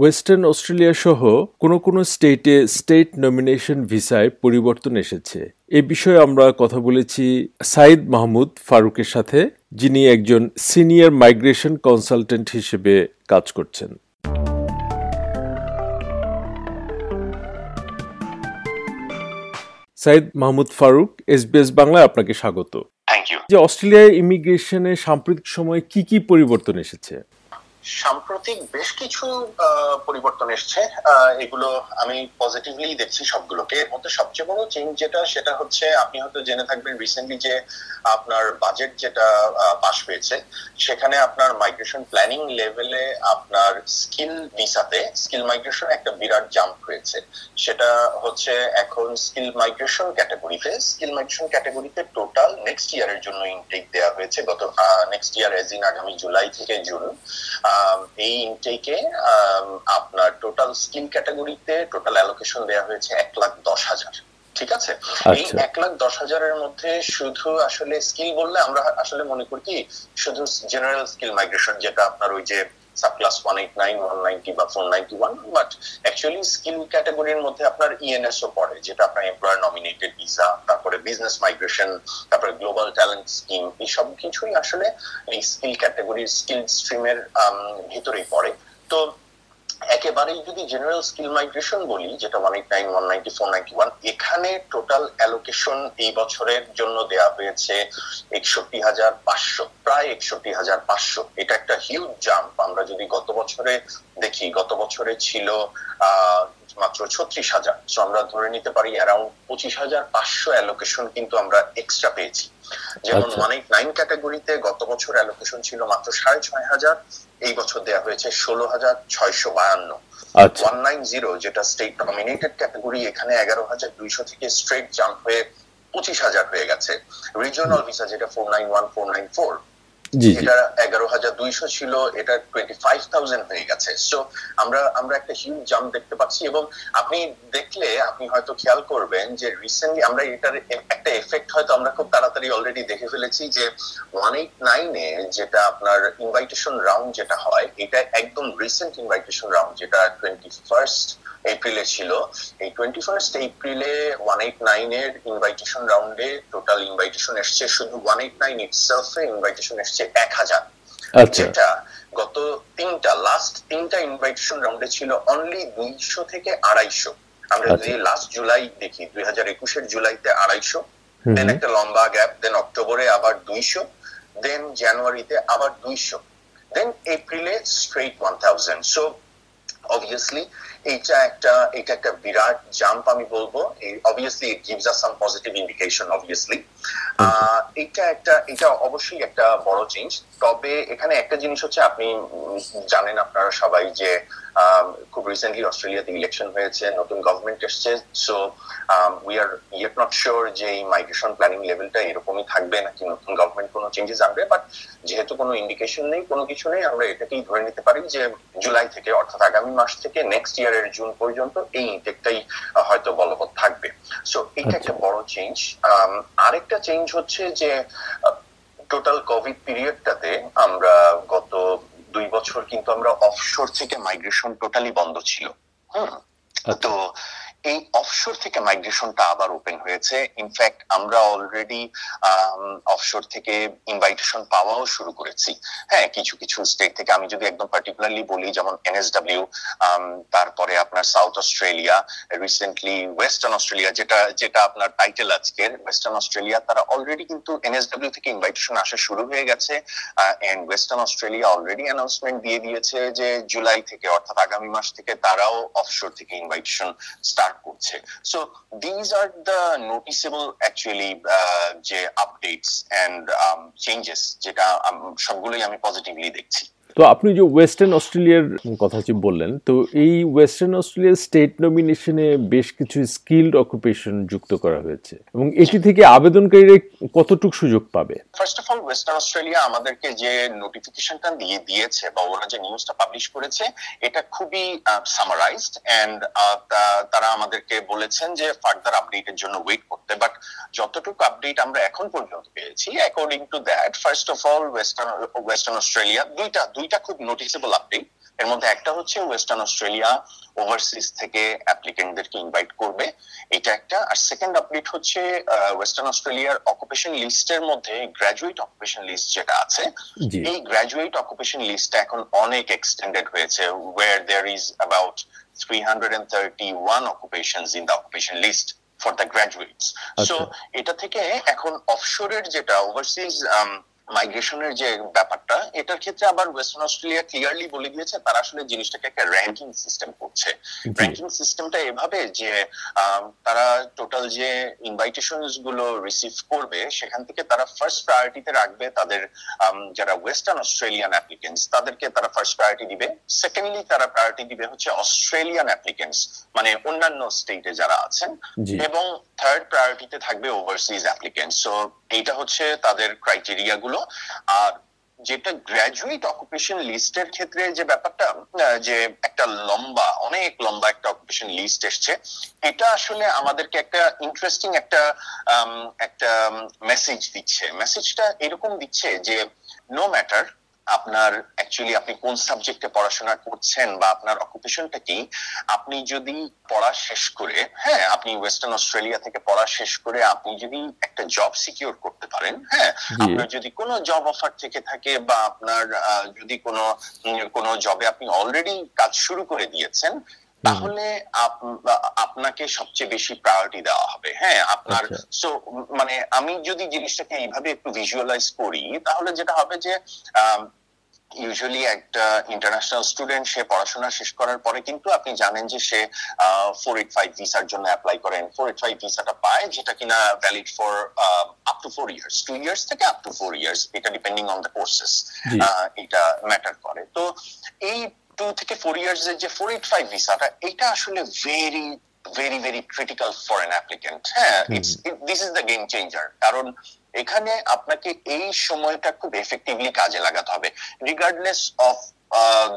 Western Australia সহ কোন কোন স্টেটে স্টেট নমিনেশন ভিসায় পরিবর্তন এসেছে। এ বিষয়ে আমরা কথা বলেছি সাইদ মাহমুদ ফারুকের সাথে যিনি একজন সিনিয়র মাইগ্রেশন কনসালটেন্ট হিসেবে কাজ করছেন। সাইদ মাহমুদ ফারুক এসবিএস বাংলায় আপনাকে স্বাগত। যে অস্ট্রেলিয়ায় ইমিগ্রেশনে সাম্প্রতিক সময়ে কি কি পরিবর্তন এসেছে? সাম্প্রতিক বেশ কিছু পরিবর্তন এসছে। এগুলো আমি পজিটিভলি দেখছি সবগুলোকে। এর মধ্যে সবচেয়ে বড় চেঞ্জ যেটা, সেটা হচ্ছে আপনি হয়তো জেনে থাকবেন রিসেন্টলি যে আপনার বাজেট যেটা পাশ হয়েছে, সেখানে আপনার মাইগ্রেশন প্ল্যানিং লেভেলে আপনার স্কিল ভিসাতে স্কিল মাইগ্রেশন একটা বিরাট জাম্প হয়েছে। সেটা হচ্ছে এখন স্কিল মাইগ্রেশন ক্যাটাগরিতে স্কিল মাইগ্রেশন ক্যাটাগরিতে টোটাল নেক্সট ইয়ারের জন্য ইনটেক দেওয়া হয়েছে গত নেক্সট ইয়ার এজ ইন আগামী জুলাই থেকে জুন এই ইনটেকে আপনার টোটাল স্কিল ক্যাটাগরিতে টোটাল অ্যালোকেশন দেওয়া হয়েছে এক লাখ দশ হাজার ঠিক আছে এই আচ্ছা। এক লাখ দশ হাজারের মধ্যে শুধু আসলে স্কিল বললে আমরা আসলে মনে করি কি শুধু জেনারেল স্কিল মাইগ্রেশন যেটা আপনার ওই যে sub one eight nine one ninety বা four ninety one but actually skill ক্যাটাগরির মধ্যে আপনার ইএনএস ও পড়ে, যেটা আপনার এমপ্লয়ার নমিনেটেড ভিসা তারপরে বিজনেস মাইগ্রেশন তারপরে গ্লোবাল ট্যালেন্ট স্কিম এই সব কিছুই আসলে এই স্কিল ক্যাটাগরির স্কিল স্ট্রিমের ভিতরেই পড়ে। তো একেবারেই যদি জেনারেল স্কিল মাইগ্রেশন বলি, যেটা one eight nine one ninety four ninety one এখানে টোটাল অ্যালোকেশন এই বছরের জন্য দেয়া হয়েছে একষট্টি হাজার পাঁচশো, প্রায় একষট্টি হাজার পাঁচশো। এটা একটা হিউজ জাম্প আমরা যদি গত বছরে দেখি, গত বছরে ছিল, আহ মাত্র ছত্রিশ হাজার। সো আমরা ধরে নিতে পারি অ্যারাউন্ড পঁচিশ হাজার পাঁচশো অ্যালোকেশন কিন্তু আমরা এক্সট্রা পেয়েছি। যেমন আচ্ছা। ওয়ান নাইন ক্যাটাগরিতে গত বছর অ্যালোকেশন ছিল মাত্র সাড়ে ছয় হাজার এই বছর দেওয়া হয়েছে ষোলো হাজার ছয়শো বায়ান্ন। ওয়ান নাইন জিরো যেটা স্টেট নমিনেটেড ক্যাটাগরি এখানে এগারো হাজার দুইশো থেকে স্ট্রেট জাম্প হয়ে পঁচিশ হাজার হয়ে গেছে। রিজিওনাল ভিসা যেটা four nine one four nine four এটা এগারো হাজার দুইশো ছিল, এটা টোয়েন্টি ফাইভ থাউজেন্ড হয়ে গেছে। সো আমরা আমরা একটা হিউজ জাম্প দেখতে পাচ্ছি এবং আপনি দেখলে, আপনি হয়তো খেয়াল করবেন যে রিসেন্টলি আমরা এটার একটা এফেক্ট হয়তো আমরা খুব তাড়াতাড়ি অলরেডি দেখে ফেলেছি যে ওয়ান এইট নাইনে যেটা আপনার ইনভাইটেশন রাউন্ড যেটা হয়, এটা একদম রিসেন্ট ইনভাইটেশন রাউন্ড যেটা টোয়েন্টি ফার্স্ট এপ্রিলে ছিল। এই টোয়েন্টি ফার্স্ট এপ্রিলে ওয়ান এইট নাইন এর ইনভাইটেশন রাউন্ডে টোটাল ইনভাইটেশন এসছে, শুধু ওয়ান এইট নাইন ইটসেলফে ইনভাইটেশন এসছে। এক হাজার। আচ্ছা। যেটা গত তিনটা লাস্ট তিনটা ইনভাইটেশন রাউন্ডে ছিল অনলি দুইশো থেকে আড়াইশো। আমরা আচ্ছা। যদি লাস্ট জুলাই দেখি দুই হাজার একুশের জুলাইতে আড়াইশো দেন একটা লম্বা গ্যাপ দেন অক্টোবরে আবার দুইশো দেন জানুয়ারিতে আবার দুইশো দেন এপ্রিলে straight one thousand so obviously এইটা একটা এটা একটা বিরাট জাম্প আমি বলব। Obviously it gives us some positive indication obviously এটা একটা এটা অবশ্যই একটা বড় চেঞ্জ তবে এখানে একটা জিনিস হচ্ছে আপনি জানেন আপনারা সবাই যে খুব রিসেন্টলি অস্ট্রেলিয়াতে ইলেকশন হয়েছে নতুন গভর্নমেন্ট এসছে so we are yet not sure যে এই মাইগ্রেশন প্ল্যানিং লেভেলটা এরকমই থাকবে নাকি নতুন গভর্নমেন্ট কোনো চেঞ্জেস আনবে বাট যেহেতু কোনো ইন্ডিকেশন নেই কোনো কিছু নেই আমরা এটাকেই ধরে নিতে পারি যে জুলাই থেকে অর্থাৎ আগামী মাস থেকে নেক্সট ইয়ারের জুন পর্যন্ত এই ইনটেকটাই হয়তো বলবৎ থাকবে। সো এটা একটা বড় চেঞ্জ আরেকটা চেঞ্জ হচ্ছে যে টোটাল কোভিড পিরিয়ডটাতে আমরা গত দুই বছর কিন্তু আমরা অফশোর থেকে মাইগ্রেশন টোটালি বন্ধ ছিল। হুম? তো এই অফশোর থেকে মাইগ্রেশনটা আবার ওপেন হয়েছে। ইনফ্যাক্ট আমরা অলরেডি অফশোর থেকে ইনভাইটেশন পাওয়াও শুরু করেছি। হ্যাঁ কিছু কিছু স্টেট থেকে। আমি যদি একদম পার্টিকুলারলি বলি, যেমন এনএসডব্লিউ তারপরে আপনার South Australia recently Western Australia যেটা যেটা আপনার টাইটেল আজকের ওয়েস্টার্ন অস্ট্রেলিয়া তারা অলরেডি কিন্তু এনএসডব্লিউ থেকে ইনভাইটেশন আসা শুরু হয়ে গেছে। And Western Australia already announcement দিয়ে দিয়েছে যে জুলাই থেকে, অর্থাৎ আগামী মাস থেকে তারাও অফশোর থেকে ইনভাইটেশন স্টার্ট করছে। So these are the noticeable actually যে আপডেটস এন্ড চেঞ্জেস যেটা um, সবগুলোই আমি পজিটিভলি দেখছি। তো আপনি যে ওয়েস্টার্ন অস্ট্রেলিয়ার কথা যে বললেন, তো এই ওয়েস্টার্ন অস্ট্রেলিয়ার স্টেট নমিনেশনে বেশ কিছু স্কিলড অকুপেশন যুক্ত করা হয়েছে এবং এটি থেকে আবেদনকারীরা কতটুকু সুযোগ পাবে? First of all Western Australia আমাদেরকে যে নোটিফিকেশনটা দিয়ে দিয়েছে বা ওরা যে নিউজটা পাবলিশ করেছে, এটা খুবই সামারাইজড এন্ড তারা আমাদেরকে বলেছেন যে ফার্দার আপডেটের জন্য ওয়েট করতে। বাট যতটুকু আপডেট আমরা এখন পর্যন্ত পেয়েছি according to that first of all Western Western Australia দুইটা দুইটা খুব নোটিসেবল আপডেট এর মধ্যে একটা হচ্ছে ওয়েস্টার্ন অস্ট্রেলিয়া ওভারসিজ থেকে অ্যাপ্লিকেন্টদেরকে ইনভাইট করবে। এটা একটা। আর সেকেন্ড আপডেট হচ্ছে ওয়েস্টার্ন অস্ট্রেলিয়ার অকুপেশন লিস্টের মধ্যে গ্রাজুয়েট অকুপেশন লিস্ট যেটা আছে এই গ্রাজুয়েট অকুপেশন লিস্টটা এখন অনেক এক্সটেন্ডেড হয়েছে where there is about 331 occupations in the occupation list for the graduates. So এটা থেকে এখন অফশোরের যেটা ওভারসিজ মাইগ্রেশনের যে ব্যাপারটা এটার ক্ষেত্রে আবার ওয়েস্টার্ন অস্ট্রেলিয়া ক্লিয়ারলি বলে দিয়েছে তারা আসলে জিনিসটাকে একটা র্যাঙ্কিং সিস্টেম করছে। র্যাঙ্কিং সিস্টেমটা এভাবে যে তারা টোটাল যে ইনভাইটেশনগুলো রিসিভ করবে সেখান থেকে তারা ফার্স্ট প্রায়োরিটিতে রাখবে তাদের যারা ওয়েস্টার্ন অস্ট্রেলিয়ান অ্যাপ্লিকেন্টস তাদেরকে তারা ফার্স্ট প্রায়োরিটি দিবে। সেকেন্ডলি তারা প্রায়োরিটি দিবে হচ্ছে অস্ট্রেলিয়ান অ্যাপ্লিকেন্টস মানে অন্যান্য স্টেটে যারা আছেন। এবং থার্ড প্রায়োরিটিতে থাকবে ওভারসিজ অ্যাপ্লিকেন্টস সো এইটা হচ্ছে তাদের ক্রাইটেরিয়া গুলো। আর যেটা গ্রাজুয়েট অকুপেশন লিস্টের ক্ষেত্রে যে ব্যাপারটা যে একটা লম্বা, অনেক লম্বা একটা অকুপেশন লিস্ট এসছে, এটা আসলে আমাদেরকে একটা ইন্টারেস্টিং একটা একটা মেসেজ দিচ্ছে। মেসেজটা এরকম দিচ্ছে যে নো ম্যাটার আপনার অ্যাকচুয়ালি আপনি কোন সাবজেক্টে পড়াশোনা করছেন বা আপনার অকুপেশনটা কি? আপনি যদি পড়া শেষ করে হ্যাঁ আপনি ওয়েস্টার্ন অস্ট্রেলিয়া থেকে পড়া শেষ করে আপনি যদি একটা জব সিকিউর করতে পারেন হ্যাঁ আপনার যদি কোনো জব অফার থেকে থাকে বা আপনার যদি কোনো কোনো জবে আপনি অলরেডি কাজ শুরু করে দিয়েছেন তাহলে আপনাকে সবচেয়ে বেশি প্রায়োরিটি দেওয়া হবে হ্যাঁ আপনার সো মানে আমি যদি জিনিসটাকে এইভাবে একটু ভিজুয়ালাইজ করি তাহলে যেটা হবে যে ইউজুয়ালি একটা ইন্টারন্যাশনাল স্টুডেন্ট সে পড়াশোনা শেষ করার পরে কিন্তু আপনি জানেন যে সে ফোর এইট ফাইভ ভিসার জন্য অ্যাপ্লাই করেন। ফোর এইট ফাইভ ভিসাটা পায় যেটা কিনা valid for up to four years two years থেকে আপ টু ফোর ইয়ার্স এটা ডিপেন্ডিং অন দ্য কোর্সেস এটা ম্যাটার করে। তো এই টু থেকে ফোর ইয়ার্স এর যে ফোর এইট ফাইভ ভিসাটা এটা আসলে very very very critical for an applicant হ্যাঁ it's this is the game changer কারণ এখানে আপনাকে এই সময়টা খুব এফেক্টিভলি কাজে লাগাতে হবে। Regardless of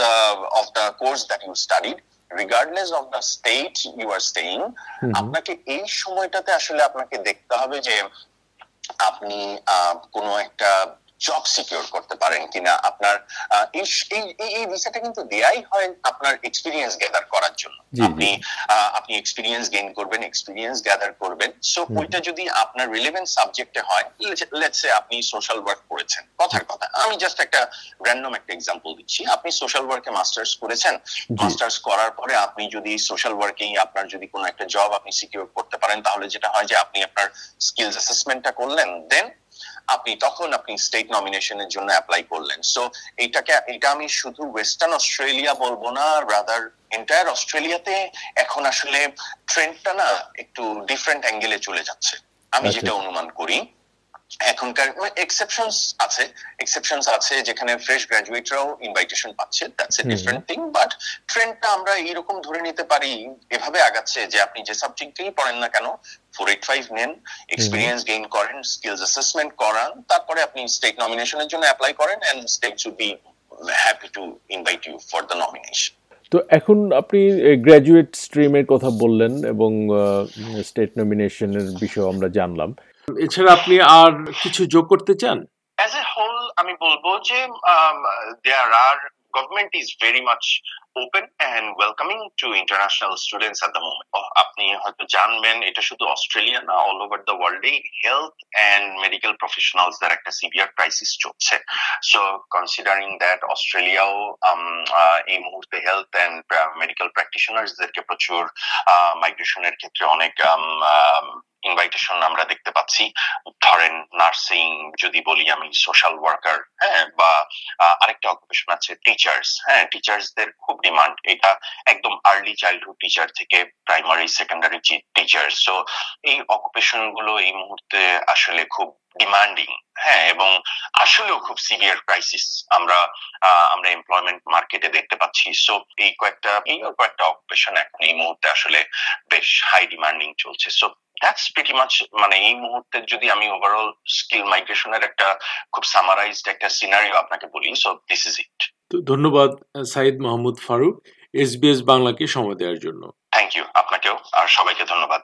the of the course that you studied regardless of the state you are staying আপনাকে এই সময়টাতে আসলে আপনাকে দেখতে হবে যে আপনি কোনো একটা জব সিকিউর করতে পারেন কিনা আপনার এই ভিসাটা কিন্তু দেয়াই হয় আপনার এক্সপিরিয়েন্স গ্যাদার করার জন্য। আপনি আপনি এক্সপিরিয়েন্স গেইন করবেন এক্সপিরিয়েন্স গ্যাদার করবেন। সো ওইটা যদি আপনার রিলেভেন্ট সাবজেক্টে হয় লেটস সে আপনি সোশ্যাল ওয়ার্ক করেছেন। কথার কথা আমি জাস্ট একটা র্যান্ডম একটা এক্সাম্পল দিচ্ছি। আপনি সোশ্যাল ওয়ার্কে মাস্টার্স করেছেন। মাস্টার্স করার পরে আপনি যদি সোশ্যাল ওয়ার্কেই আপনার যদি কোনো একটা জব আপনি সিকিউর করতে পারেন তাহলে যেটা হয় যে আপনি আপনার স্কিলস অ্যাসেসমেন্টটা করলেন দেন আপনি তখন আপনি স্টেট নমিনেশনের জন্য অ্যাপ্লাই করলেন। সো এইটাকে এটা আমি শুধু ওয়েস্টার্ন অস্ট্রেলিয়া বলব না রাদার এন্টায়ার অস্ট্রেলিয়াতে এখন আসলে ট্রেন্ডটা না একটু ডিফারেন্ট অ্যাঙ্গেলে চলে যাচ্ছে। আমি যেটা অনুমান করি এখনকার এক্সেপশনস আছে এক্সেপশনস আছে যেখানে ফ্রেশ গ্রাজুয়েটরাও ইনভাইটেশন পাচ্ছে that's a different thing but ট্রেন্ডটা আমরা এইরকম ধরে নিতে পারি এভাবে আগাচ্ছে যে আপনি যে সাবজেক্টেই পড়েন না কেন ফোর এইট ফাইভ নেন এক্সপিরিয়েন্স গেইন করেন স্কিলস অ্যাসেসমেন্ট করান তারপরে আপনি স্টেট নমিনেশনের জন্য অ্যাপ্লাই করেন and state should be happy to invite you for the nomination তো এখন আপনি গ্র্যাজুয়েট স্ট্রিমের কথা বললেন এবং স্টেট নমিনেশনের বিষয় আমরা জানলাম। এছাড়া আপনি আর কিছু যোগ করতে চান? অ্যাজ এ হোল আমি বলব যে there are government is very much open and welcoming to international students at the moment আপনি হয়তো জানবেন, এটা শুধু অস্ট্রেলিয়া না অল ওভার দ্য ওয়ার্ল্ডে হেলথ অ্যান্ড মেডিকেল প্রফেশনালসদের একটা সিভিয়ার ক্রাইসিস চলছে। সো কনসিডারিং দ্যাট অস্ট্রেলিয়াও এই মুহূর্তে হেলথ অ্যান্ড মেডিকেল প্র্যাকটিশনার্সদেরকে প্রচুর মাইগ্রেশনের ক্ষেত্রে অনেক ইনভাইটেশন আমরা দেখতে পাচ্ছি। ধরেন নার্সিং যদি বলি আমি সোশ্যাল ওয়ার্কার হ্যাঁ বা আরেকটা অকুপেশন আছে টিচার্স হ্যাঁ টিচার্সদের খুব ডিমান্ড এটা একদম আর্লি চাইল্ডহুড টিচার থেকে প্রাইমারি সেকেন্ডারি টিচার সো এই অকুপেশনগুলো এই মুহূর্তে আসলে খুব ডিমান্ডিং হ্যাঁ এবং আসলেও খুব সিভিয়ার ক্রাইসিস আমরা আমরা এমপ্লয়মেন্ট মার্কেটে দেখতে পাচ্ছি। সো এই কয়েকটা এই কয়েকটা অকুপেশন এখন এই মুহূর্তে আসলে বেশ হাই ডিমান্ডিং চলছে। সো দ্যাটস প্রিটি মাচ মানে এই মুহূর্তে যদি আমি ওভারঅল স্কিল মাইগ্রেশনের একটা খুব সামারাইজড একটা সিনারিও আপনাকে বলি সো দিস ইজ ইট ধন্যবাদ সাইদ মাহমুদ ফারুক এসবিএস বাংলাকে সময় দেওয়ার জন্য। থ্যাংক ইউ আপনাকেও আর সবাইকে ধন্যবাদ।